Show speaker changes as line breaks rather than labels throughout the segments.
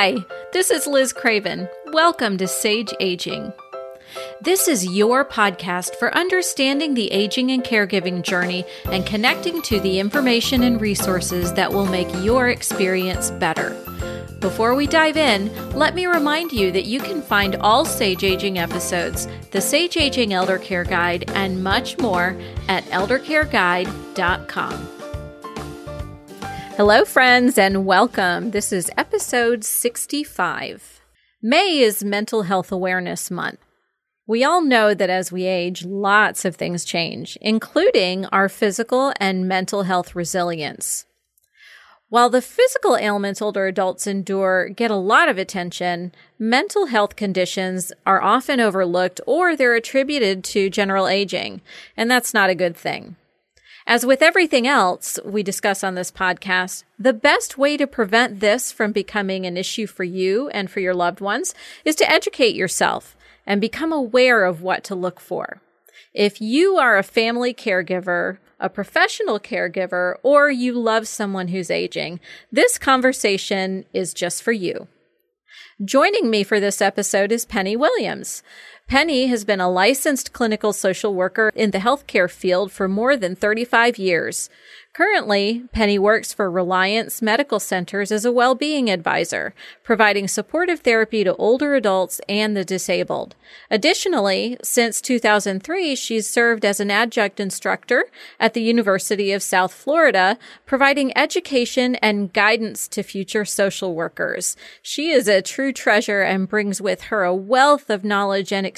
Hi, this is Liz Craven. Welcome to Sage Aging. This is your podcast for understanding the aging and caregiving journey and connecting to the information and resources that will make your experience better. Before we dive in, let me remind you that you can find all Sage Aging episodes, the Sage Aging Elder Care Guide, and much more at eldercareguide.com. Hello, friends, and welcome. This is episode 65. May is Mental Health Awareness Month. We all know that as we age, lots of things change, including our physical and mental health resilience. While the physical ailments older adults endure get a lot of attention, mental health conditions are often overlooked or they're attributed to general aging, and that's not a good thing. As with everything else we discuss on this podcast, the best way to prevent this from becoming an issue for you and for your loved ones is to educate yourself and become aware of what to look for. If you are a family caregiver, a professional caregiver, or you love someone who's aging, this conversation is just for you. Joining me for this episode is Penny Williams. Penny has been a licensed clinical social worker in the healthcare field for more than 35 years. Currently, Penny works for Reliance Medical Centers as a well-being advisor, providing supportive therapy to older adults and the disabled. Additionally, since 2003, she's served as an adjunct instructor at the University of South Florida, providing education and guidance to future social workers. She is a true treasure and brings with her a wealth of knowledge and experience,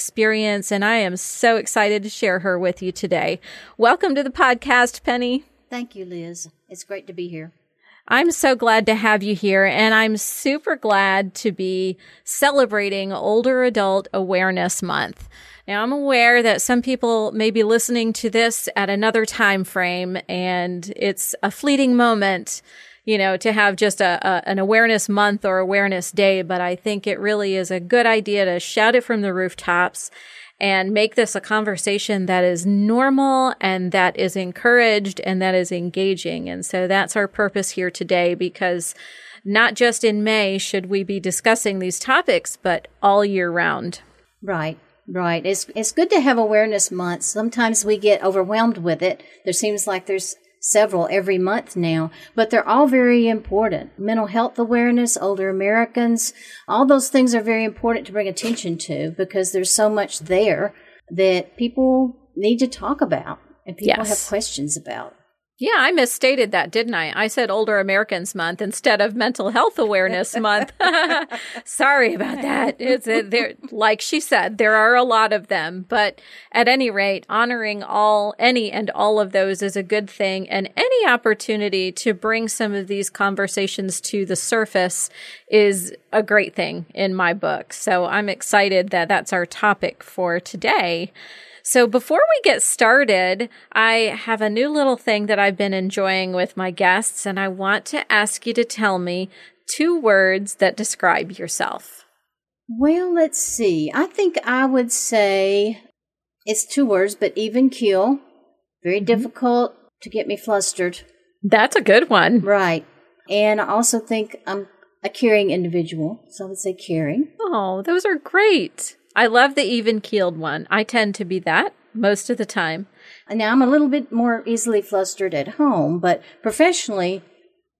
and I am so excited to share her with you today. Welcome to the podcast, Penny.
Thank you, Liz. It's great to be here.
I'm so glad to have you here, and I'm super glad to be celebrating Older Adult Awareness Month. Now, I'm aware that some people may be listening to this at another time frame, and it's a fleeting moment, you know, to have just a, a an awareness month or awareness day. But I think it really is a good idea to shout it from the rooftops and make this a conversation that is normal and that is encouraged and that is engaging. And so that's our purpose here today because not just in May should we be discussing these topics, but all year round.
Right. Right. It's it's good to have awareness months. Sometimes we get overwhelmed with it. There seems like there's several every month now, but they're all very important. Mental health awareness, older Americans, all those things are very important to bring attention to because there's so much there that people need to talk about and people yes. have questions about.
Yeah, I misstated that, didn't I? I said Older Americans Month instead of Mental Health Awareness Month. Sorry about that. It's uh, there, like she said, there are a lot of them, but at any rate, honoring all, any and all of those is a good thing, and any opportunity to bring some of these conversations to the surface is a great thing in my book. So I'm excited that that's our topic for today. So before we get started, I have a new little thing that I've been enjoying with my guests, and I want to ask you to tell me two words that describe yourself.
Well, let's see. I think I would say it's two words, but even keel. Very mm-hmm. difficult to get me flustered.
That's a good one.
Right. And I also think I'm a caring individual. So I would say caring.
Oh, those are great. I love the even keeled one. I tend to be that most of the time.
Now I'm a little bit more easily flustered at home, but professionally,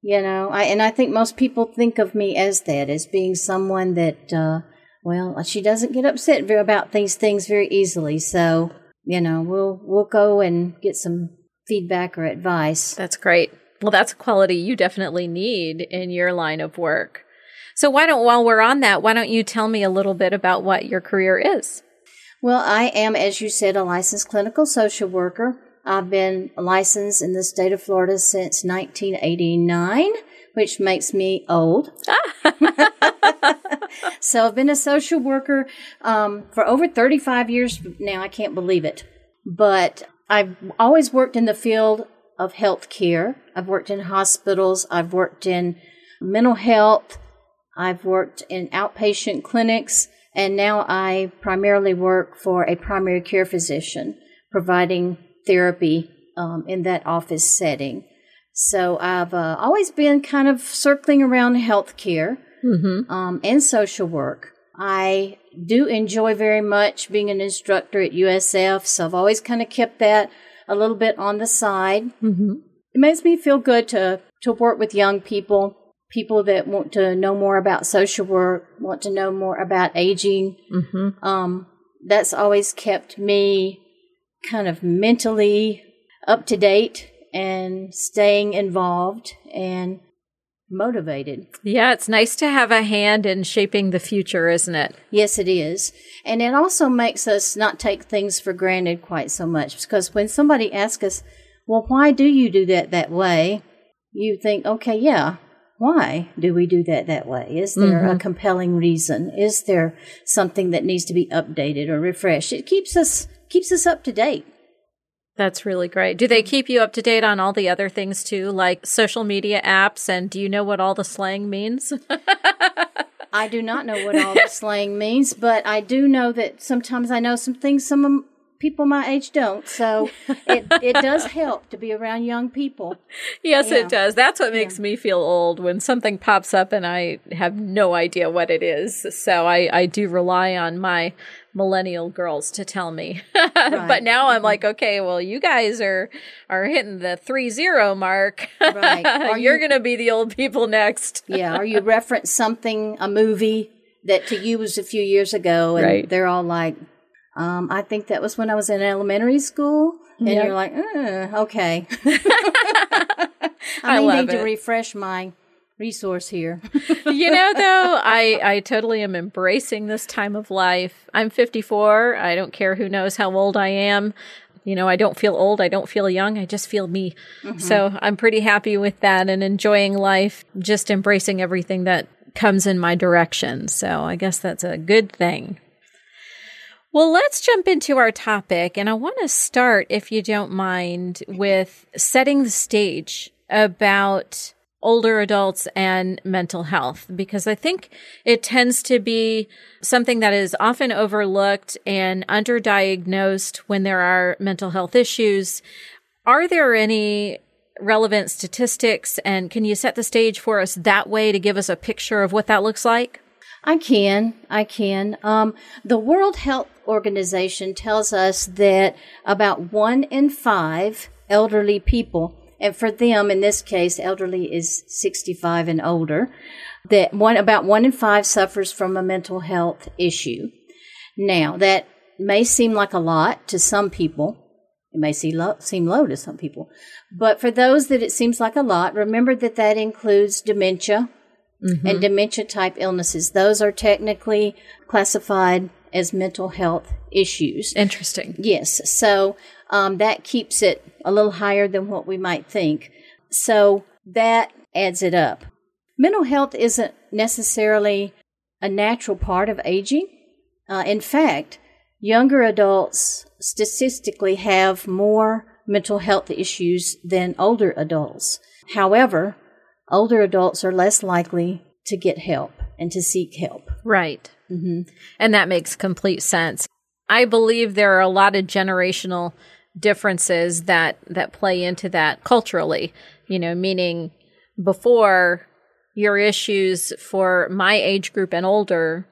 you know, I and I think most people think of me as that, as being someone that, uh, well, she doesn't get upset about these things very easily. So, you know, we'll we'll go and get some feedback or advice.
That's great. Well, that's a quality you definitely need in your line of work. So why don't, while we're on that, why don't you tell me a little bit about what your career is?
Well, I am, as you said, a licensed clinical social worker. I've been licensed in the state of Florida since 1989, which makes me old. so I've been a social worker um, for over 35 years now. I can't believe it. But I've always worked in the field of health care. I've worked in hospitals. I've worked in mental health. I've worked in outpatient clinics, and now I primarily work for a primary care physician providing therapy um, in that office setting. So I've uh, always been kind of circling around healthcare. um, and social work. I do enjoy very much being an instructor at USF, so I've always kind of kept that a little bit on the side.
Mm-hmm.
It makes me feel good to to work with young people, people that want to know more about social work, want to know more about aging.
Mm-hmm.
Um, that's always kept me kind of mentally up to date and staying involved and motivated.
Yeah, it's nice to have a hand in shaping the future, isn't it?
Yes, it is. And it also makes us not take things for granted quite so much because when somebody asks us, well, why do you do that that way? You think, okay, yeah, why do we do that that way? Is there a mm-hmm. compelling reason? Is there something that needs to be updated or refreshed? It keeps us keeps us up to date.
That's really great. Do they keep you up to date on all the other things too, like social media apps? And do you know what all the slang means?
I do not know what all the slang means, but I do know that sometimes I know some things some of people my age don't. So it, it does help to be around young people.
yes,
Yeah.
it does. That's what makes me feel old when something pops up and I have no idea what it is. So I, I do rely on my millennial girls to tell me. but now I'm mm-hmm. like, okay, well, you guys are are hitting the three zero mark.
Right. Are
You're
you-
gonna be the old people next.
Yeah, or you reference something, a movie that to you was a few years ago, and
Right.
they're all like, um, I think that was when I was in elementary school. And
Yep.
you're like, uh, okay.
I
I, need
it.
to refresh my resource here.
you know though i i totally am embracing this time of life i'm 54 i don't care who knows how old i am you know i don't feel old i don't feel young i just feel me so i'm pretty happy with that and enjoying life just embracing everything that comes in my direction so i guess that's a good thing well, let's jump into our topic. And I want to start, if you don't mind, with setting the stage about older adults and mental health, because I think it tends to be something that is often overlooked and underdiagnosed when there are mental health issues. Are there any relevant statistics and can you set the stage for us that way to give us a picture of what that looks like?
I can. I can. Um, the World Health Organization tells us that about one in five elderly people, and for them in this case, elderly is 65 and older, that one, about one in five suffers from a mental health issue. Now, that may seem like a lot to some people. It may seem low, seem low to some people. But for those that it seems like a lot, remember that that includes dementia, mm-hmm. and dementia type illnesses. Those are technically classified as mental health issues.
Interesting.
Yes, so um, that keeps it a little higher than what we might think. So that adds it up. Mental health isn't necessarily a natural part of aging. Uh, in fact, younger adults statistically have more mental health issues than older adults. However, older adults are less likely to get help and to seek help.
Right. Mm-hmm. And that makes complete sense. I believe there are a lot of generational differences that that play into that culturally, you know, meaning before your issues for my age group and older,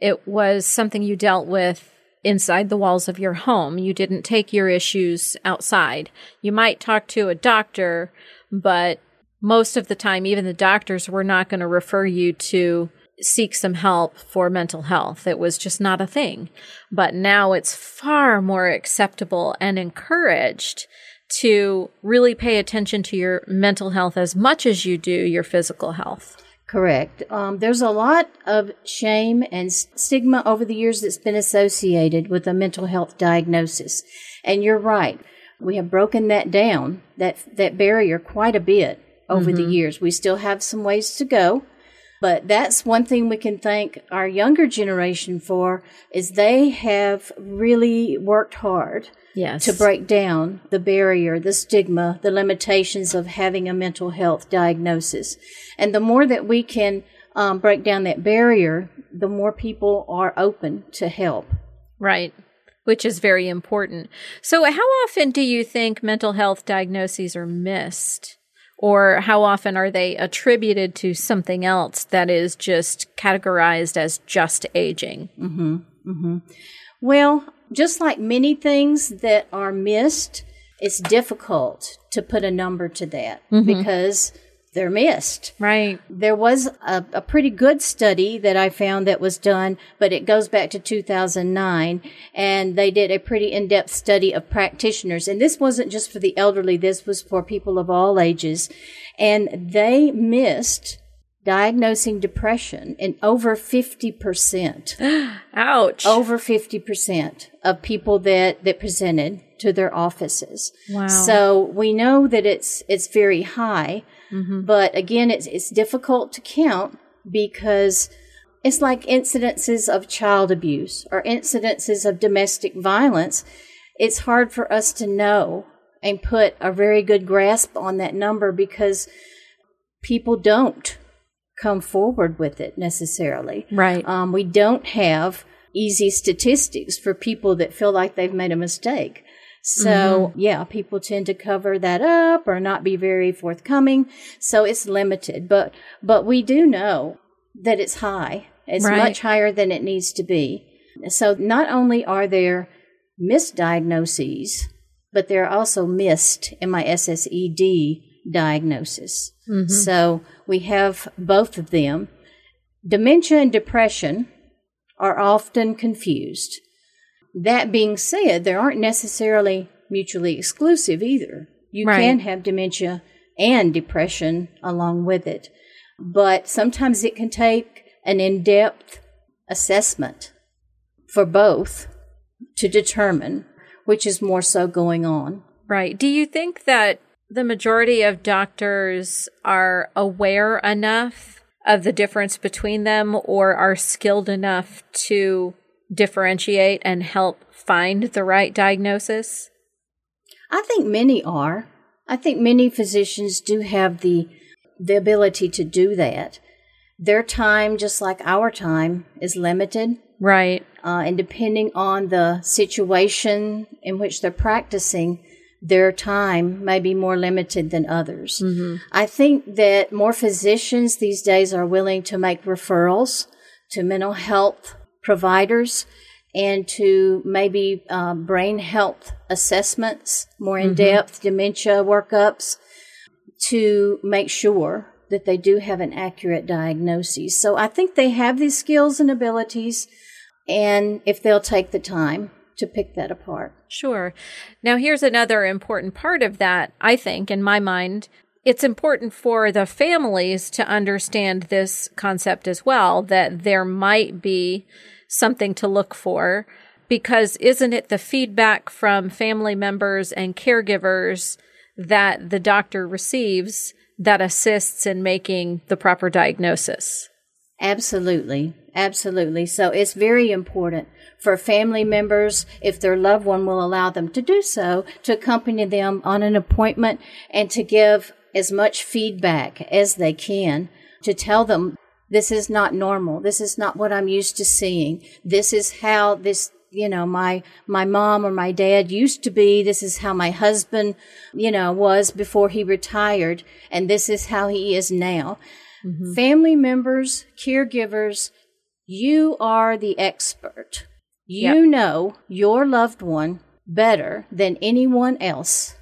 it was something you dealt with inside the walls of your home. You didn't take your issues outside. You might talk to a doctor, but most of the time, even the doctors were not going to refer you to seek some help for mental health. It was just not a thing. But now it's far more acceptable and encouraged to really pay attention to your mental health as much as you do your physical health.
Correct. Um, there's a lot of shame and stigma over the years that's been associated with a mental health diagnosis. And you're right. We have broken that down, that, that barrier quite a bit over the years. We still have some ways to go. But that's one thing we can thank our younger generation for is they have really worked hard
Yes.
to break down the barrier, the stigma, the limitations of having a mental health diagnosis. And the more that we can um, break down that barrier, the more people are open to help.
Right. Which is very important. So, how often do you think mental health diagnoses are missed? Or how often are they attributed to something else that is just categorized as just aging?
Mm-hmm. Mm-hmm. Well, just like many things that are missed, it's difficult to put a number to that mm-hmm. because they're missed.
Right.
There was a, a, pretty good study that I found that was done, but it goes back to 2009 and they did a pretty in-depth study of practitioners. And this wasn't just for the elderly. This was for people of all ages. And they missed diagnosing depression in over 50%.
Ouch.
Over 50% of people that, that presented to their offices. Wow. So we know that it's, it's very high. Mm-hmm. But again, it's, it's difficult to count because it's like incidences of child abuse or incidences of domestic violence. It's hard for us to know and put a very good grasp on that number because people don't come forward with it necessarily.
Right.
Um, we don't have easy statistics for people that feel like they've made a mistake. So mm-hmm. yeah, people tend to cover that up or not be very forthcoming. So it's limited, but, but we do know that it's high. It's right. much higher than it needs to be. So not only are there misdiagnoses, but there are also missed MISSED diagnosis. Mm-hmm. So we have both of them. Dementia and depression are often confused. That being said, they aren't necessarily mutually exclusive either. You right. can have dementia and depression along with it, but sometimes it can take an in depth assessment for both to determine which is more so going on.
Right. Do you think that the majority of doctors are aware enough of the difference between them or are skilled enough to differentiate and help find the right diagnosis?
I think many are. I think many physicians do have the the ability to do that. Their time, just like our time, is limited.
Right.
Uh, and depending on the situation in which they're practicing, their time may be more limited than others. Mm-hmm. I think that more physicians these days are willing to make referrals to mental health providers and to maybe uh, brain health assessments, more in depth mm-hmm. dementia workups to make sure that they do have an accurate diagnosis. So I think they have these skills and abilities, and if they'll take the time to pick that apart.
Sure. Now, here's another important part of that, I think, in my mind it's important for the families to understand this concept as well that there might be something to look for because isn't it the feedback from family members and caregivers that the doctor receives that assists in making the proper diagnosis?
Absolutely. Absolutely. So it's very important for family members, if their loved one will allow them to do so, to accompany them on an appointment and to give as much feedback as they can to tell them this is not normal. This is not what I'm used to seeing. This is how this, you know, my, my mom or my dad used to be. This is how my husband, you know, was before he retired. And this is how he is now. Mm-hmm. Family members, caregivers, you are the expert. You yep. know your loved one better than anyone else.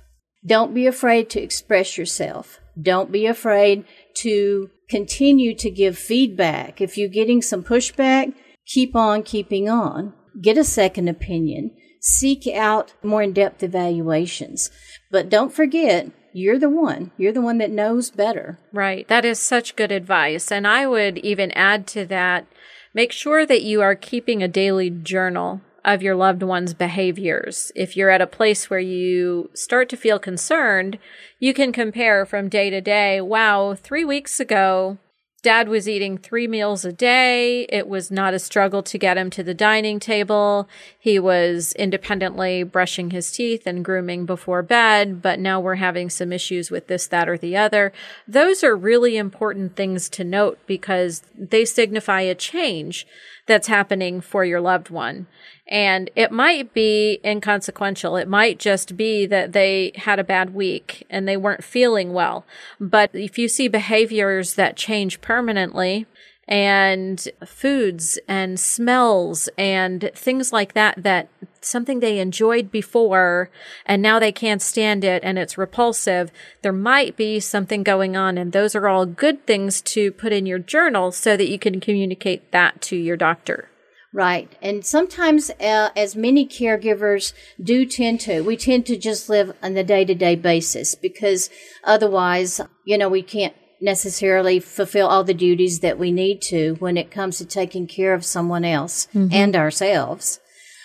Don't be afraid to express yourself. Don't be afraid to continue to give feedback. If you're getting some pushback, keep on keeping on. Get a second opinion. Seek out more in depth evaluations. But don't forget, you're the one. You're the one that knows better.
Right. That is such good advice. And I would even add to that make sure that you are keeping a daily journal of your loved one's behaviors. If you're at a place where you start to feel concerned, you can compare from day to day. Wow, three weeks ago, Dad was eating three meals a day. It was not a struggle to get him to the dining table. He was independently brushing his teeth and grooming before bed, but now we're having some issues with this, that, or the other. Those are really important things to note because they signify a change that's happening for your loved one. And it might be inconsequential. It might just be that they had a bad week and they weren't feeling well. But if you see behaviors that change permanently, and foods and smells and things like that that something they enjoyed before and now they can't stand it and it's repulsive there might be something going on and those are all good things to put in your journal so that you can communicate that to your doctor
Right. And sometimes, uh, as many caregivers do tend to, we tend to just live on the day to day basis because otherwise, you know, we can't necessarily fulfill all the duties that we need to when it comes to taking care of someone else mm-hmm. and ourselves.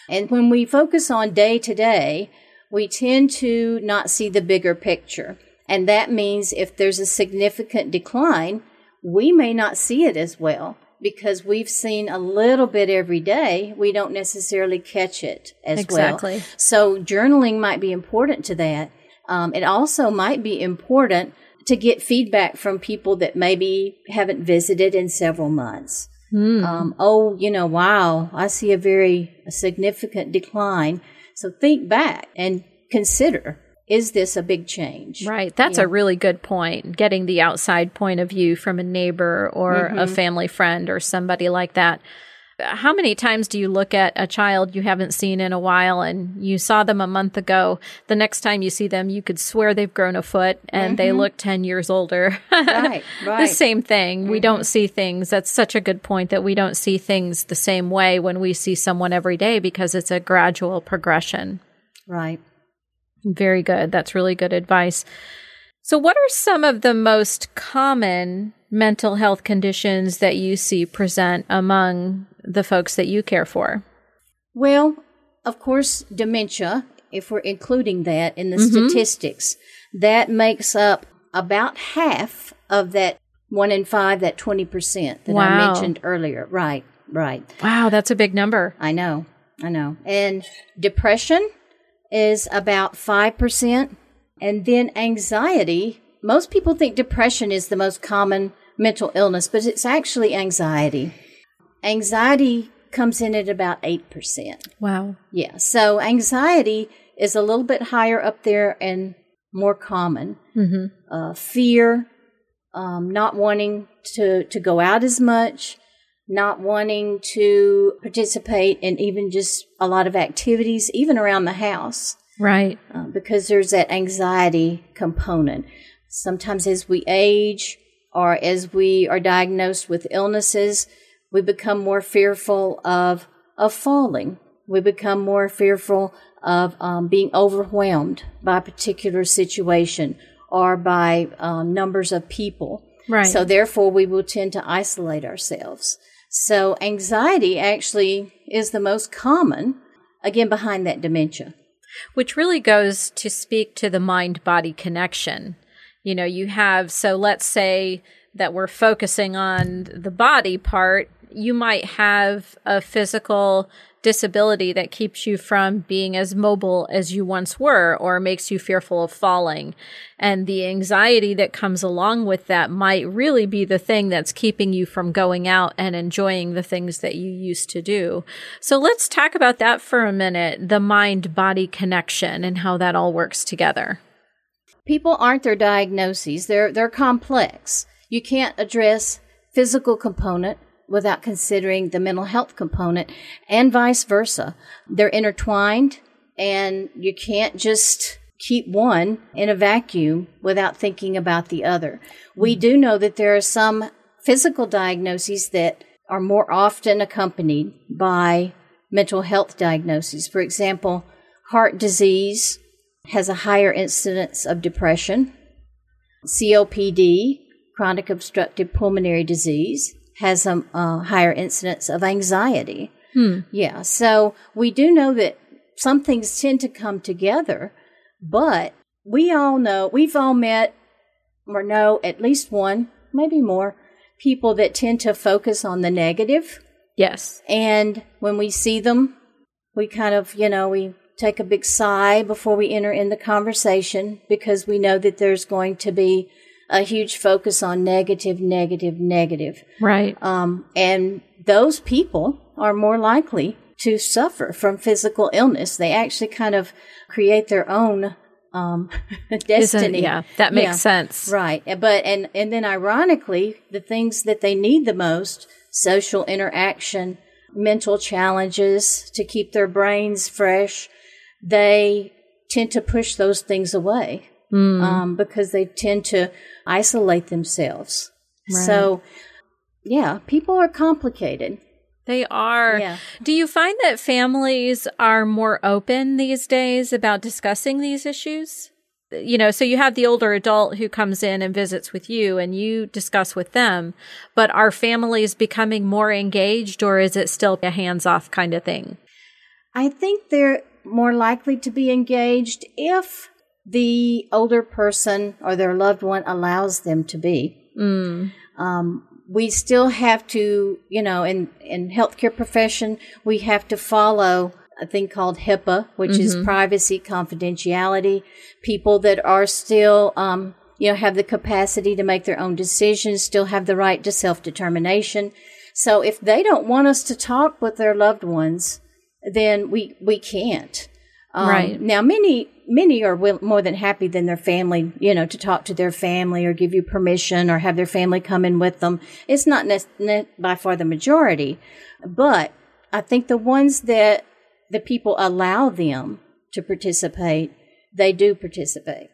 And when we focus on day to day, we tend to not see the bigger picture. And that means if there's a significant decline, we may not see it as well because we've seen a little bit every day. We don't necessarily catch it as
exactly.
well. So journaling might be important to that. Um, it also might be important to get feedback from people that maybe haven't visited in several months. Mm. Um, oh, you know, wow, I see a very a significant decline. So think back and consider is this a big change?
Right. That's yeah. a really good point. Getting the outside point of view from a neighbor or mm-hmm. a family friend or somebody like that how many times do you look at a child you haven't seen in a while and you saw them a month ago? The next time you see them, you could swear they've grown a foot and mm-hmm. they look 10 years older.
right, right.
The same thing. Mm-hmm. We don't see things. That's such a good point that we don't see things the same way when we see someone every day because it's a gradual progression.
Right.
Very good. That's really good advice. So, what are some of the most common mental health conditions that you see present among the folks that you care for?
Well, of course, dementia, if we're including that in the mm-hmm. statistics, that makes up about half of that one in five, that 20% that wow. I mentioned earlier. Right, right.
Wow, that's a big number.
I know, I know. And depression is about 5%. And then anxiety, most people think depression is the most common mental illness, but it's actually anxiety. Anxiety comes in at about 8%.
Wow.
Yeah. So anxiety is a little bit higher up there and more common. Mm-hmm. Uh, fear, um, not wanting to, to go out as much, not wanting to participate in even just a lot of activities, even around the house.
Right.
Uh, because there's that anxiety component. Sometimes as we age or as we are diagnosed with illnesses, we become more fearful of of falling. We become more fearful of um, being overwhelmed by a particular situation or by um, numbers of people.
Right.
So therefore, we will tend to isolate ourselves. So anxiety actually is the most common, again, behind that dementia.
Which really goes to speak to the mind body connection. You know, you have, so let's say that we're focusing on the body part you might have a physical disability that keeps you from being as mobile as you once were or makes you fearful of falling. And the anxiety that comes along with that might really be the thing that's keeping you from going out and enjoying the things that you used to do. So let's talk about that for a minute the mind body connection and how that all works together.
People aren't their diagnoses, they're, they're complex. You can't address physical component without considering the mental health component and vice versa. They're intertwined and you can't just keep one in a vacuum without thinking about the other. We mm-hmm. do know that there are some physical diagnoses that are more often accompanied by mental health diagnoses. For example, heart disease has a higher incidence of depression. COPD, chronic obstructive pulmonary disease, has a, a higher incidence of anxiety.
Hmm.
Yeah. So we do know that some things tend to come together, but we all know, we've all met or know at least one, maybe more, people that tend to focus on the negative.
Yes.
And when we see them, we kind of, you know, we take a big sigh before we enter in the conversation because we know that there's going to be a huge focus on negative, negative, negative.
Right.
Um, and those people are more likely to suffer from physical illness. They actually kind of create their own um, destiny.
yeah, that makes
Yeah,
sense.
Right. But and and then ironically, the things that they need the most, social interaction, mental challenges to keep their brains fresh, they tend to push those things away. Um, because they tend to isolate themselves. So yeah, people are complicated.
They are.
Yeah.
Do you find that families are more open these days about discussing these issues? You know, so you have the older adult who comes in and visits with you and you discuss with them, but are families becoming more engaged or is it still a hands off kind of thing?
I think they're more likely to be engaged if the older person or their loved one allows them to be. Um, we still have to, you know, in in healthcare profession, we have to follow a thing called HIPAA, which is privacy, confidentiality. People that are still, um, you know, have the capacity to make their own decisions, still have the right to self determination. So if they don't want us to talk with their loved ones, then we we can't. Um,
Right.
now, many many are will, more than happy than their family, you know, to talk to their family or give you permission or have their family come in with them. It's not ne- ne- by far the majority, but I think the ones that the people allow them to participate, they do participate.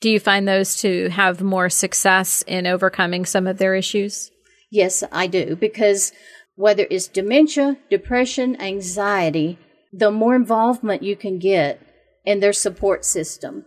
Do you find those to have more success in overcoming some of their issues?
Yes, I do, because whether it's dementia, depression, anxiety, the more involvement you can get in their support system,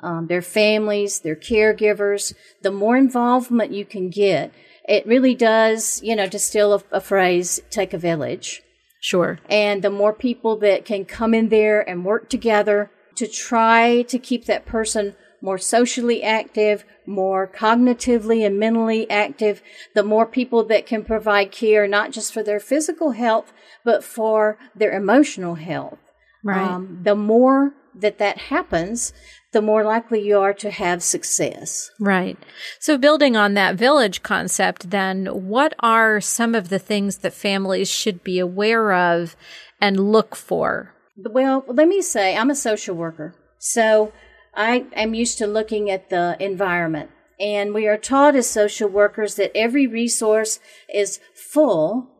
um, their families, their caregivers, the more involvement you can get, it really does, you know, to steal a, a phrase, take a village.
Sure.
And the more people that can come in there and work together to try to keep that person more socially active, more cognitively and mentally active, the more people that can provide care, not just for their physical health, but for their emotional health.
Right.
Um, the more that that happens, the more likely you are to have success.
Right. So, building on that village concept, then, what are some of the things that families should be aware of and look for?
Well, let me say, I'm a social worker. So I am used to looking at the environment. And we are taught as social workers that every resource is full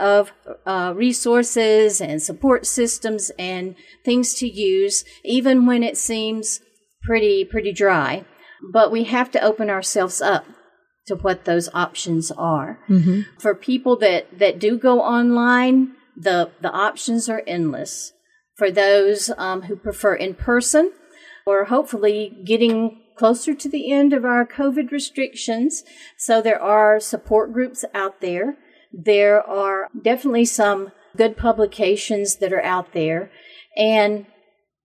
of uh, resources and support systems and things to use, even when it seems pretty, pretty dry. But we have to open ourselves up to what those options are. For people that, that do go online, the, the options are endless. For those um, who prefer in person, or hopefully getting closer to the end of our COVID restrictions. So there are support groups out there. There are definitely some good publications that are out there. And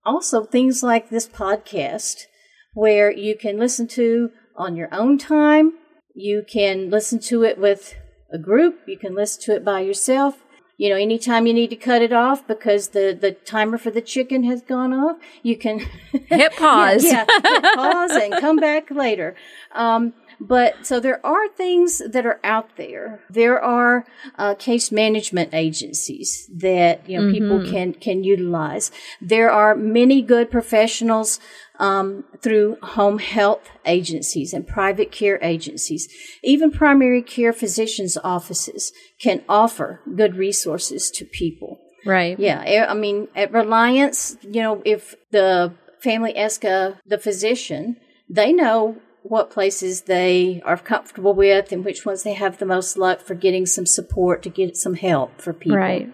also things like this podcast where you can listen to on your own time. You can listen to it with a group. You can listen to it by yourself. You know, anytime you need to cut it off because the, the timer for the chicken has gone off, you can
Hit pause.
yeah, hit pause and come back later. Um, but so there are things that are out there. There are uh, case management agencies that you know people can can utilize. There are many good professionals um, through home health agencies and private care agencies. Even primary care physicians' offices can offer good resources to people.
Right.
Yeah, I I mean, at Reliance, you know, if the family ESCA, the physician, they know what places they are comfortable with and which ones they have the most luck for getting some support to get some help for people.
Right.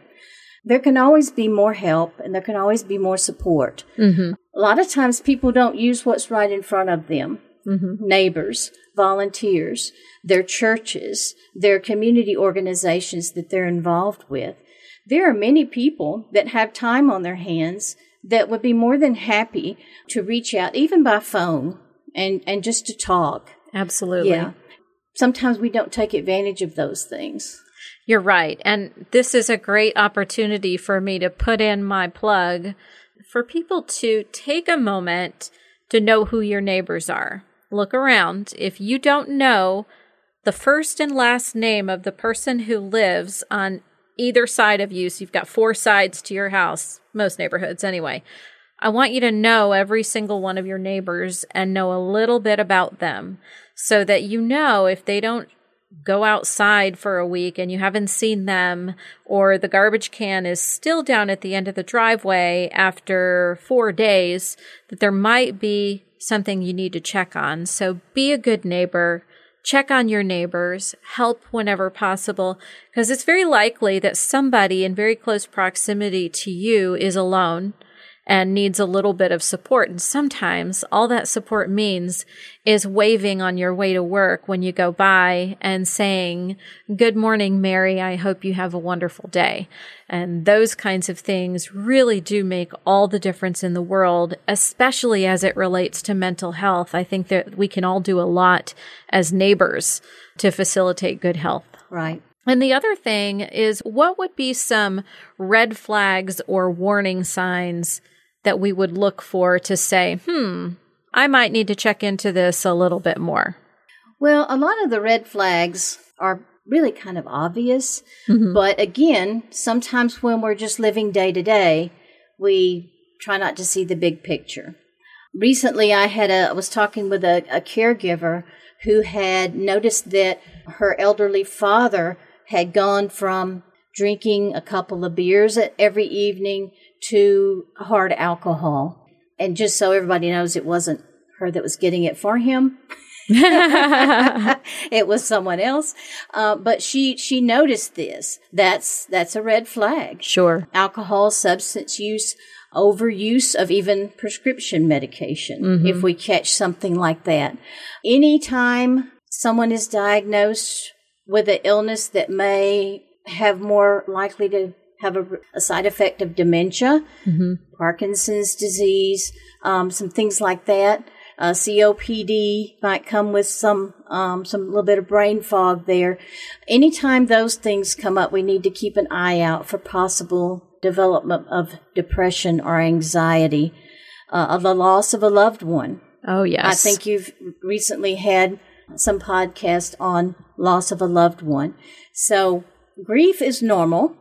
There can always be more help and there can always be more support. Mm-hmm. A lot of times people don't use what's right in front of them. Neighbors, volunteers, their churches, their community organizations that they're involved with. There are many people that have time on their hands that would be more than happy to reach out, even by phone, and, and just to talk.
Absolutely.
Yeah. Sometimes we don't take advantage of those things.
You're right. And this is a great opportunity for me to put in my plug for people to take a moment to know who your neighbors are. Look around. If you don't know the first and last name of the person who lives on either side of you. So you've got four sides to your house, most neighborhoods anyway. I want you to know every single one of your neighbors and know a little bit about them so that you know if they don't go outside for a week and you haven't seen them, or the garbage can is still down at the end of the driveway after four days, that there might be something you need to check on. So be a good neighbor. Check on your neighbors, help whenever possible, because it's very likely that somebody in very close proximity to you is alone and needs a little bit of support. And sometimes all that support means is waving on your way to work when you go by and saying, Good morning, Mary. I hope you have a wonderful day. And those kinds of things really do make all the difference in the world, especially as it relates to mental health. I think that we can all do a lot as neighbors to facilitate good health.
Right.
And the other thing is, what would be some red flags or warning signs that we would look for to say, hmm, I might need to check into this a little bit more?
Well, a lot of the red flags are really kind of obvious. Mm-hmm. But again, sometimes when we're just living day to day, we try not to see the big picture. Recently, I had a, I was talking with a, a caregiver who had noticed that her elderly father had gone from drinking a couple of beers every evening to hard alcohol. And just so everybody knows, it wasn't her that was getting it for him. it was someone else, uh, but she she noticed this. That's that's a red flag.
Sure,
alcohol, substance use, overuse of even prescription medication. Mm-hmm. If we catch something like that, anytime someone is diagnosed with an illness that may have more likely to have a, a side effect of dementia, mm-hmm. Parkinson's disease, um, some things like that. Uh, COPD might come with some um, some little bit of brain fog there. Anytime those things come up, we need to keep an eye out for possible development of depression or anxiety, uh, of the loss of a loved one.
Oh yes,
I think you've recently had some podcast on loss of a loved one. So grief is normal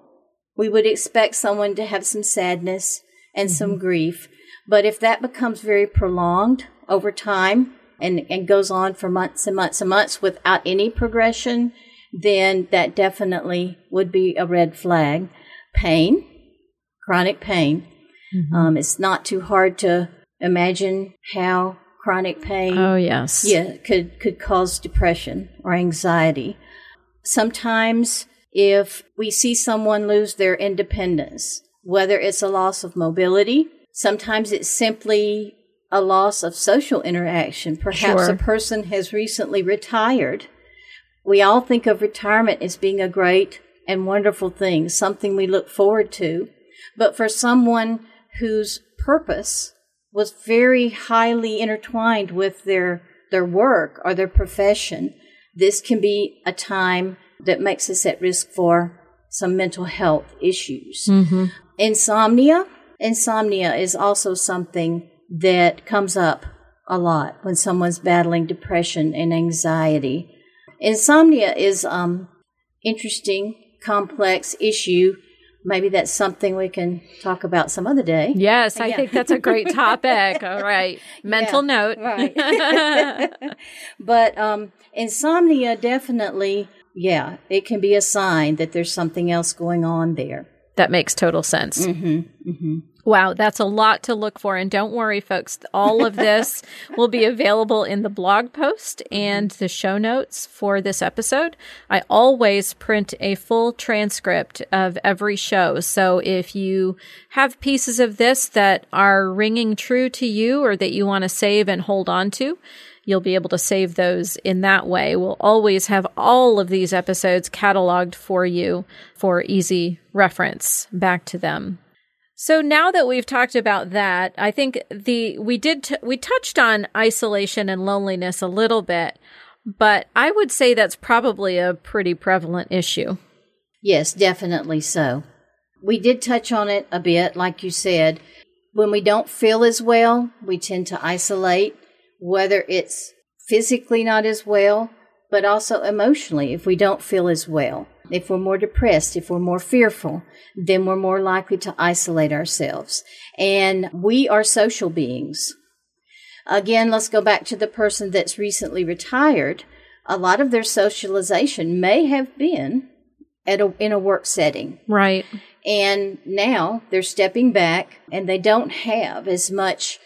we would expect someone to have some sadness and mm-hmm. some grief. But if that becomes very prolonged over time and, and goes on for months and months and months without any progression, then that definitely would be a red flag. Pain, chronic pain. Mm-hmm. Um, it's not too hard to imagine how chronic pain.
Oh yes,
yeah, could could cause depression or anxiety. Sometimes if we see someone lose their independence, whether it's a loss of mobility, sometimes it's simply a loss of social interaction. Perhaps sure. a person has recently retired. We all think of retirement as being a great and wonderful thing, something we look forward to. But for someone whose purpose was very highly intertwined with their, their work or their profession, this can be a time that makes us at risk for some mental health issues. Mm-hmm. Insomnia. Insomnia is also something that comes up a lot when someone's battling depression and anxiety. Insomnia is um interesting, complex issue. Maybe that's something we can talk about some other day.
Yes, I yeah. think that's a great topic. All right. Mental yeah, note.
right. but um, insomnia definitely yeah, it can be a sign that there's something else going on there.
That makes total sense. Mm-hmm, mm-hmm. Wow, that's a lot to look for. And don't worry, folks, all of this will be available in the blog post and the show notes for this episode. I always print a full transcript of every show. So if you have pieces of this that are ringing true to you or that you want to save and hold on to, You'll be able to save those in that way. We'll always have all of these episodes cataloged for you for easy reference back to them. So now that we've talked about that, I think the we did t- we touched on isolation and loneliness a little bit, but I would say that's probably a pretty prevalent issue.
Yes, definitely so. We did touch on it a bit like you said. When we don't feel as well, we tend to isolate whether it's physically not as well but also emotionally if we don't feel as well. If we're more depressed, if we're more fearful, then we're more likely to isolate ourselves. And we are social beings. Again, let's go back to the person that's recently retired. A lot of their socialization may have been at a, in a work setting.
Right.
And now they're stepping back and they don't have as much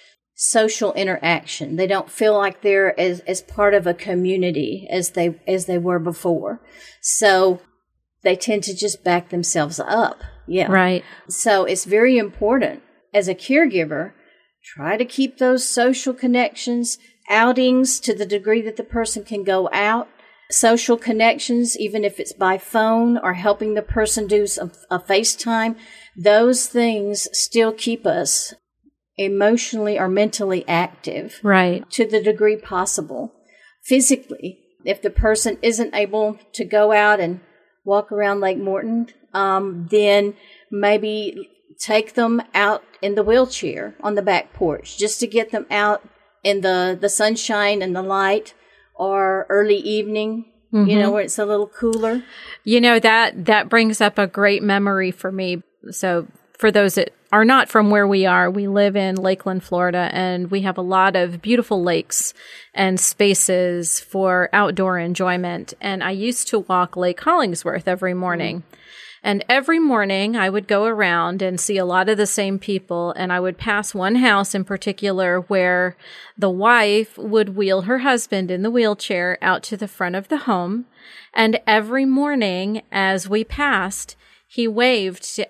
social interaction. They don't feel like they're as, as part of a community as they as they were before. So they tend to just back themselves up. Yeah.
Right.
So it's very important as a caregiver, try to keep those social connections, outings to the degree that the person can go out, social connections, even if it's by phone or helping the person do some, a FaceTime. Those things still keep us emotionally or mentally active.
Right.
To the degree possible. Physically, if the person isn't able to go out and walk around Lake Morton, um, then maybe take them out in the wheelchair on the back porch just to get them out in the, the sunshine and the light or early evening, mm-hmm. you know, where it's a little cooler.
You know, that, that brings up a great memory for me. So for those that are not from where we are, we live in Lakeland, Florida, and we have a lot of beautiful lakes and spaces for outdoor enjoyment. And I used to walk Lake Hollingsworth every morning. And every morning I would go around and see a lot of the same people. And I would pass one house in particular where the wife would wheel her husband in the wheelchair out to the front of the home. And every morning as we passed, he waved to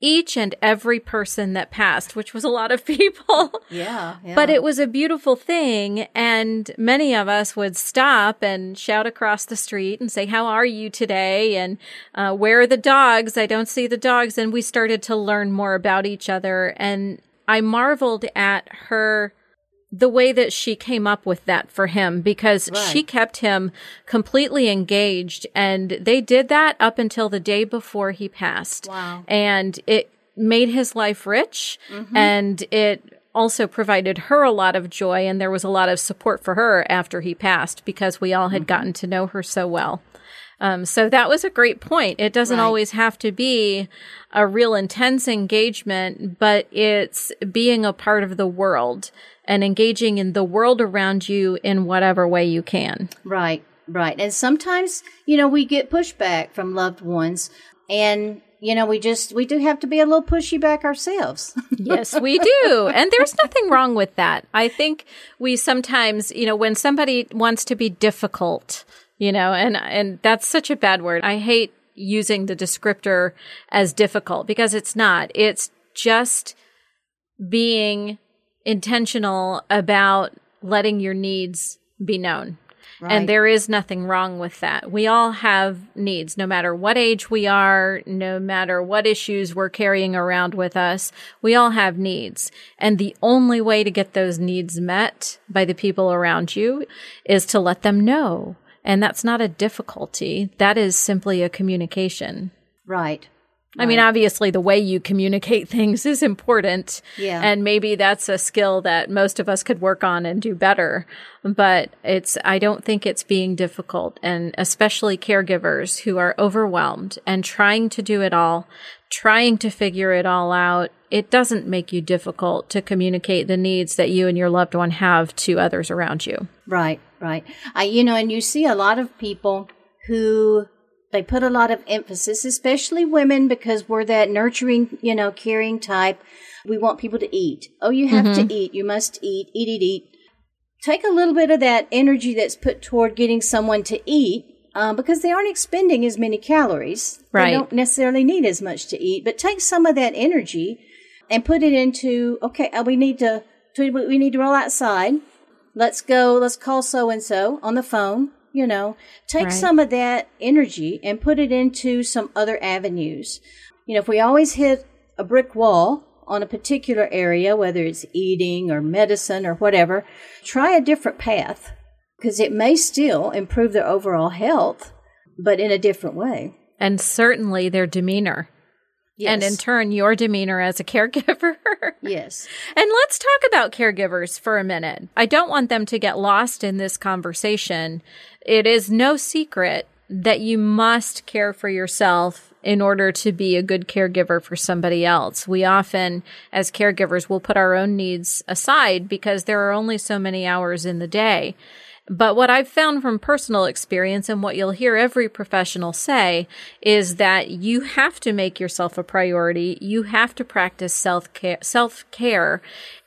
each and every person that passed, which was a lot of people.
Yeah, yeah,
But it was a beautiful thing. And many of us would stop and shout across the street and say, How are you today? And uh, where are the dogs? I don't see the dogs. And we started to learn more about each other. And I marveled at her the way that she came up with that for him because right. she kept him completely engaged and they did that up until the day before he passed.
Wow.
And it made his life rich mm-hmm. and it also provided her a lot of joy and there was a lot of support for her after he passed because we all had mm-hmm. gotten to know her so well. Um, so that was a great point. It doesn't right. always have to be a real intense engagement, but it's being a part of the world and engaging in the world around you in whatever way you can.
Right, right. And sometimes, you know, we get pushback from loved ones and you know, we just we do have to be a little pushy back ourselves.
yes, we do. And there's nothing wrong with that. I think we sometimes, you know, when somebody wants to be difficult, you know, and and that's such a bad word. I hate using the descriptor as difficult because it's not. It's just being intentional about letting your needs be known. Right. And there is nothing wrong with that. We all have needs, no matter what age we are, no matter what issues we're carrying around with us. We all have needs. And the only way to get those needs met by the people around you is to let them know. And that's not a difficulty. That is simply a communication.
Right.
I mean, obviously, the way you communicate things is important.
Yeah.
And maybe that's a skill that most of us could work on and do better. But it's, I don't think it's being difficult. And especially caregivers who are overwhelmed and trying to do it all, trying to figure it all out. It doesn't make you difficult to communicate the needs that you and your loved one have to others around you.
Right, right. I, you know, and you see a lot of people who they put a lot of emphasis, especially women, because we're that nurturing, you know, caring type. We want people to eat. Oh, you have mm-hmm. to eat. You must eat, eat, eat, eat. Take a little bit of that energy that's put toward getting someone to eat um, because they aren't expending as many calories.
Right.
They don't necessarily need as much to eat, but take some of that energy and put it into, okay, uh, we need to, we need to roll outside. Let's go. Let's call so and so on the phone you know, take right. some of that energy and put it into some other avenues. You know, if we always hit a brick wall on a particular area, whether it's eating or medicine or whatever, try a different path because it may still improve their overall health, but in a different way.
And certainly their demeanor. And in turn, your demeanor as a caregiver.
Yes.
And let's talk about caregivers for a minute. I don't want them to get lost in this conversation. It is no secret that you must care for yourself in order to be a good caregiver for somebody else. We often, as caregivers, will put our own needs aside because there are only so many hours in the day. But what I've found from personal experience and what you'll hear every professional say is that you have to make yourself a priority. You have to practice self care, self care.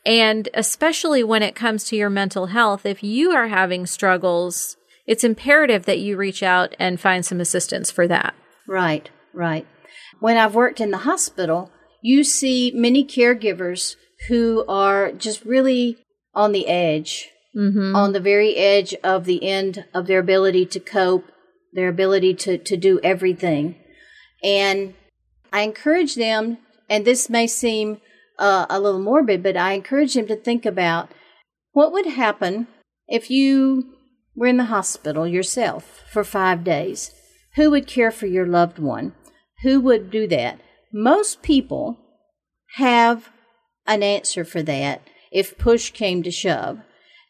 And especially when it comes to your mental health, if you are having struggles, it's imperative that you reach out and find some assistance for that.
Right, right. When I've worked in the hospital, you see many caregivers who are just really on the edge, on the very edge of the end of their ability to cope, their ability to, to do everything. And I encourage them, and this may seem uh, a little morbid, but I encourage them to think about what would happen if you were in the hospital yourself for five days. Who would care for your loved one? Who would do that? Most people have an answer for that if push came to shove.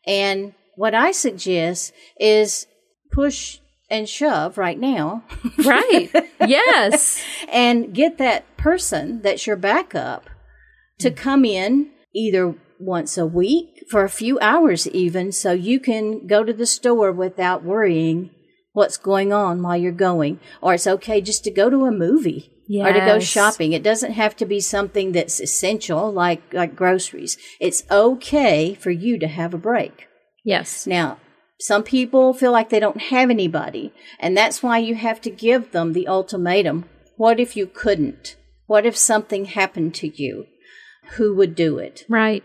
And what I suggest is push and shove right now
Right. yes.
and get that person that's your backup to hmm. come in either once a week for a few hours even so you can go to the store without worrying what's going on while you're going or it's okay just to go to a movie or to go shopping it doesn't have to be something that's essential like like groceries it's okay for you to have a break
Yes.
now, some people feel like they don't have anybody, and that's why you have to give them the ultimatum. What if you couldn't? What if something happened to you? Who would do it?
Right.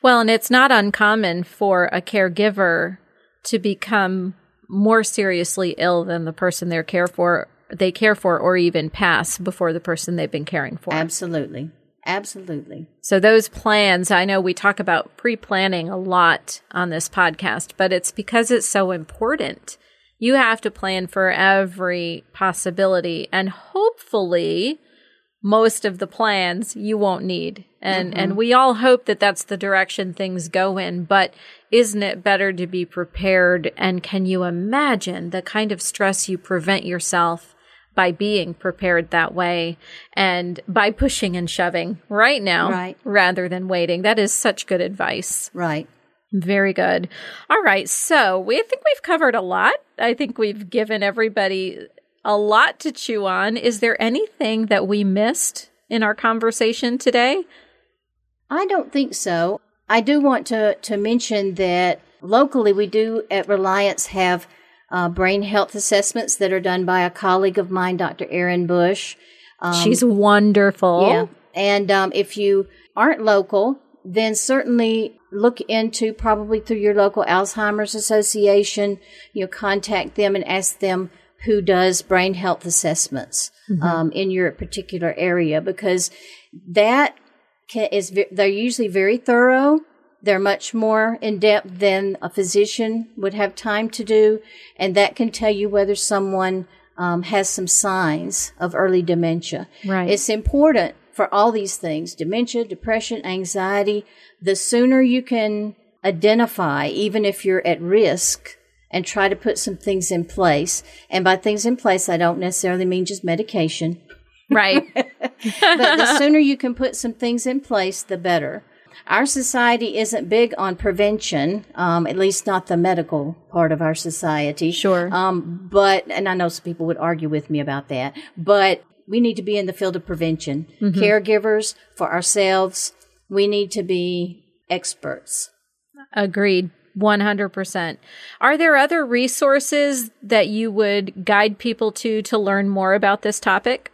Well, and it's not uncommon for a caregiver to become more seriously ill than the person they're care for they care for or even pass before the person they've been caring for.
Absolutely. Absolutely.
So those plans, I know we talk about pre-planning a lot on this podcast, but it's because it's so important. You have to plan for every possibility and hopefully most of the plans you won't need. And mm-hmm. and we all hope that that's the direction things go in, but isn't it better to be prepared and can you imagine the kind of stress you prevent yourself by being prepared that way and by pushing and shoving right now
Right.
rather than waiting. That is such good advice.
Right.
Very good. All right. So we I think we've covered a lot. I think we've given everybody a lot to chew on. Is there anything that we missed in our conversation today?
I don't think so. I do want to, to mention that locally we do at Reliance have uh, brain health assessments that are done by a colleague of mine, Dr. Erin Bush.
She's wonderful.
Yeah. And um, if you aren't local, then certainly look into probably through your local Alzheimer's Association, you know, contact them and ask them who does brain health assessments um, in your particular area because that can, is they're usually very thorough. They're much more in depth than a physician would have time to do, and that can tell you whether someone um, has some signs of early dementia.
Right.
It's important for all these things dementia, depression, anxiety. The sooner you can identify, even if you're at risk, and try to put some things in place. And by things in place, I don't necessarily mean just medication,
Right.
but the sooner you can put some things in place, the better. Our society isn't big on prevention, um, at least not the medical part of our society.
Sure.
Um, but, and I know some people would argue with me about that, but we need to be in the field of prevention. Caregivers for ourselves, we need to be experts.
Agreed. 100%. Are there other resources that you would guide people to to learn more about this topic?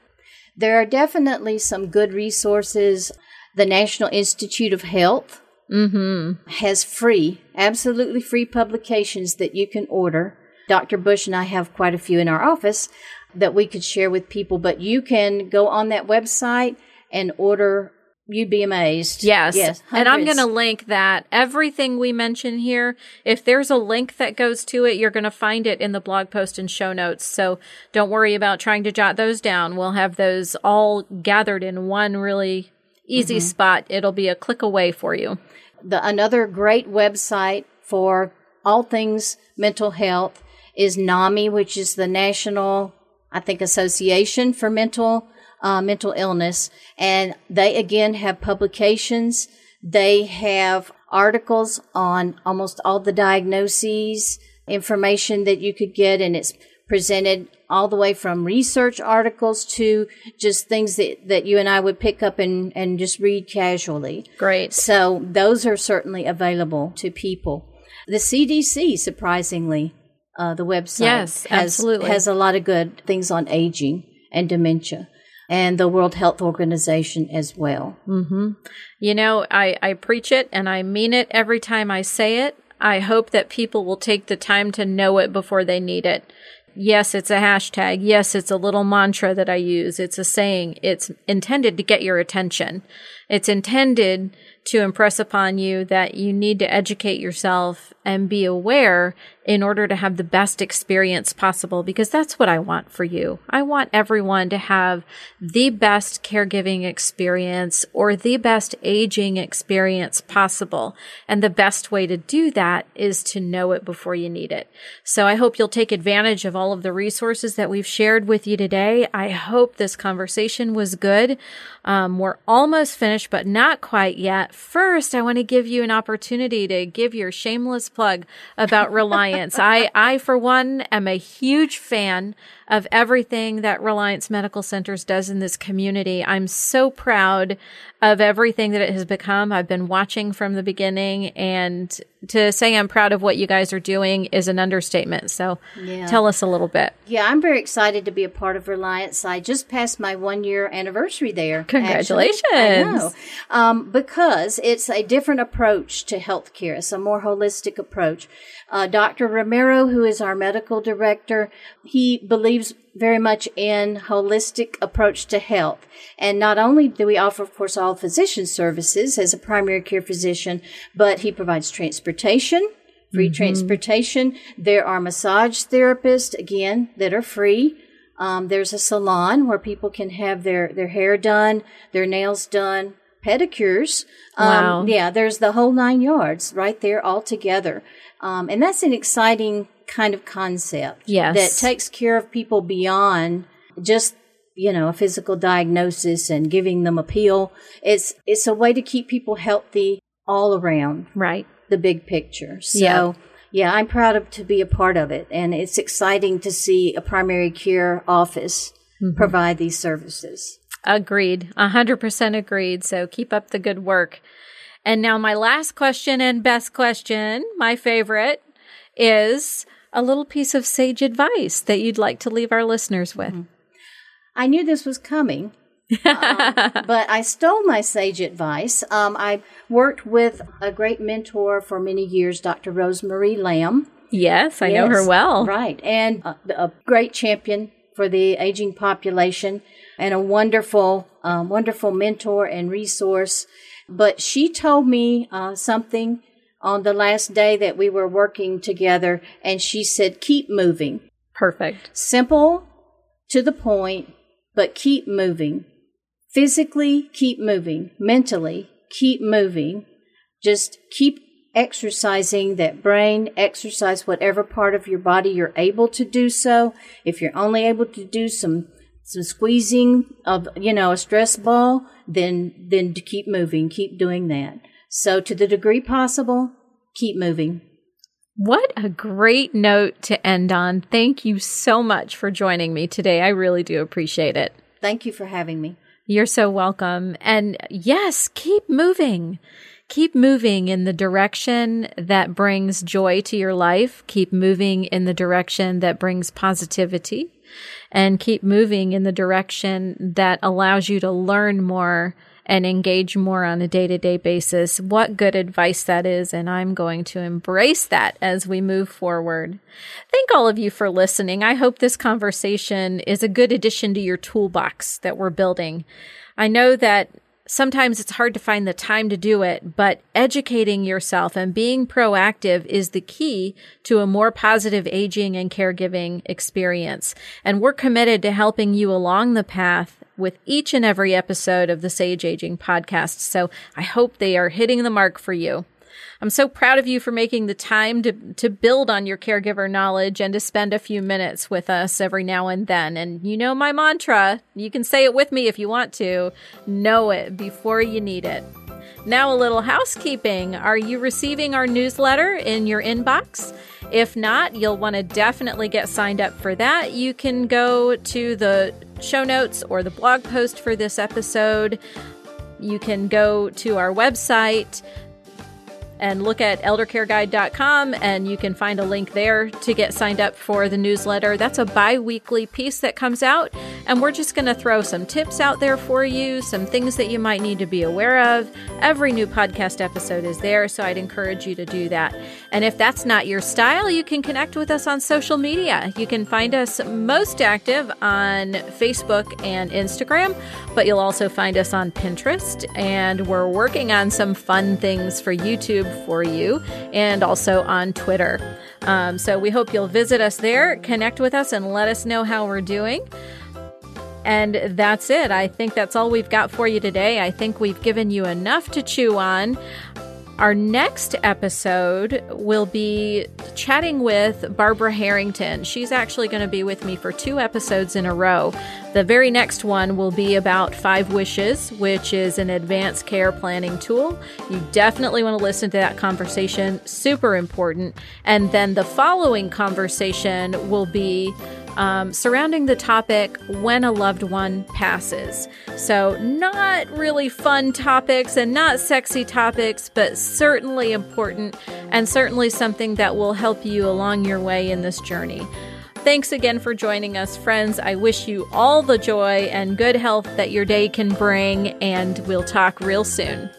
There are definitely some good resources. The National Institute of Health mm-hmm. has free, absolutely free publications that you can order. Dr. Bush and I have quite a few in our office that we could share with people, but you can go on that website and order you'd be amazed.
Yes.
Yes.
And I'm going to link that. Everything we mention here, if there's a link that goes to it, you're going to find it in the blog post and show notes. So don't worry about trying to jot those down. We'll have those all gathered in one really easy spot. It'll be a click away for you.
the another great website for all things mental health is NAMI, which is the National, I think, Association for Mental uh, Mental Illness, and they again have publications. They have articles on almost all the diagnoses, information that you could get, and it's presented all the way from research articles to just things that, that you and I would pick up and, and just read casually.
Great.
So those are certainly available to people. The CDC, surprisingly, uh, the website
Yes,
has,
absolutely.
has a lot of good things on aging and dementia, and the World Health Organization as well.
You know, I, I preach it and I mean it every time I say it. I hope that people will take the time to know it before they need it. Yes, it's a hashtag. Yes, it's a little mantra that I use. It's a saying. It's intended to get your attention. It's intended to impress upon you that you need to educate yourself and be aware in order to have the best experience possible because that's what I want for you. I want everyone to have the best caregiving experience or the best aging experience possible. And the best way to do that is to know it before you need it. So I hope you'll take advantage of all of the resources that we've shared with you today. I hope this conversation was good. Um, we're almost finished, but not quite yet. First, I want to give you an opportunity to give your shameless plug about Reliance. I, I, for one, am a huge fan of everything that Reliance Medical Centers does in this community. I'm so proud of everything that it has become. I've been watching from the beginning and to say I'm proud of what you guys are doing is an understatement. So
Yeah.
tell us a little bit.
Yeah, I'm very excited to be a part of Reliance. I just passed my one year anniversary there. actually.
Congratulations.
I know. Um, because it's a different approach to healthcare. It's a more holistic approach. Uh, Dr. Romero, who is our medical director, he believes very much in holistic approach to health. And not only do we offer, of course, all physician services as a primary care physician, but he provides transportation, free transportation. There are massage therapists, again, that are free. Um, there's a salon where people can have their, their hair done, their nails done, pedicures. Um,
Wow.
Yeah, there's the whole nine yards right there all together. Um, and that's an exciting kind of concept
Yes.
that takes care of people beyond just you know a physical diagnosis and giving them a pill. It's it's a way to keep people healthy all around
Right.
the big picture. So,
Yeah.
yeah, I'm proud of to be a part of it, and it's exciting to see a primary care office provide these services.
Agreed. A hundred percent agreed. So keep up the good work. And now my last question and best question, my favorite, is a little piece of sage advice that you'd like to leave our listeners with.
I knew this was coming. um, but I stole my sage advice. Um, I worked with a great mentor for many years, Dr. Rosemarie Lamb.
Yes, I know her well.
Right. And a, a great champion for the aging population and a wonderful, um, wonderful mentor and resource. But she told me uh, something on the last day that we were working together, and she said, keep moving.
Perfect.
Simple, to the point, but keep moving. Physically, keep moving. Mentally, keep moving. Just keep exercising that brain, exercise whatever part of your body you're able to do so. If you're only able to do some some squeezing of you know a stress ball, then then to keep moving, keep doing that. So to the degree possible, keep moving.
What a great note to end on. Thank you so much for joining me today. I really do appreciate it.
Thank you for having me.
You're so welcome. And yes, keep moving. Keep moving in the direction that brings joy to your life. Keep moving in the direction that brings positivity and keep moving in the direction that allows you to learn more and engage more on a day to day basis. What good advice that is. And I'm going to embrace that as we move forward. Thank all of you for listening. I hope this conversation is a good addition to your toolbox that we're building. I know that sometimes it's hard to find the time to do it, but educating yourself and being proactive is the key to a more positive aging and caregiving experience. And we're committed to helping you along the path with each and every episode of the Sage Aging podcast. So I hope they are hitting the mark for you. I'm so proud of you for making the time to, to build on your caregiver knowledge and to spend a few minutes with us every now and then. And you know my mantra, you can say it with me if you want to. Know it before you need it. Now, a little housekeeping. Are you receiving our newsletter in your inbox? If not, you'll want to definitely get signed up for that. You can go to the show notes or the blog post for this episode. You can go to our website, and look at eldercareguide.com and you can find a link there to get signed up for the newsletter. That's a bi weekly piece that comes out, and we're just going to throw some tips out there for you, some things that you might need to be aware of. Every new podcast episode is there, so I'd encourage you to do that. And if that's not your style, you can connect with us on social media. You can find us most active on Facebook and Instagram, but you'll also find us on Pinterest, and we're working on some fun things for YouTube for you and also on Twitter. Um, so we hope you'll visit us there, connect with us, and let us know how we're doing. And that's it. I think that's all we've got for you today. I think we've given you enough to chew on. Our next episode will be chatting with Barbara Harrington. She's actually going to be with me for two episodes in a row. The very next one will be about Five Wishes, which is an advanced care planning tool. You definitely want to listen to that conversation, super important. And then the following conversation will be um, surrounding the topic when a loved one passes. So, not really fun topics and not sexy topics, but certainly important and certainly something that will help you along your way in this journey. Thanks again for joining us, friends. I wish you all the joy and good health that your day can bring, and we'll talk real soon.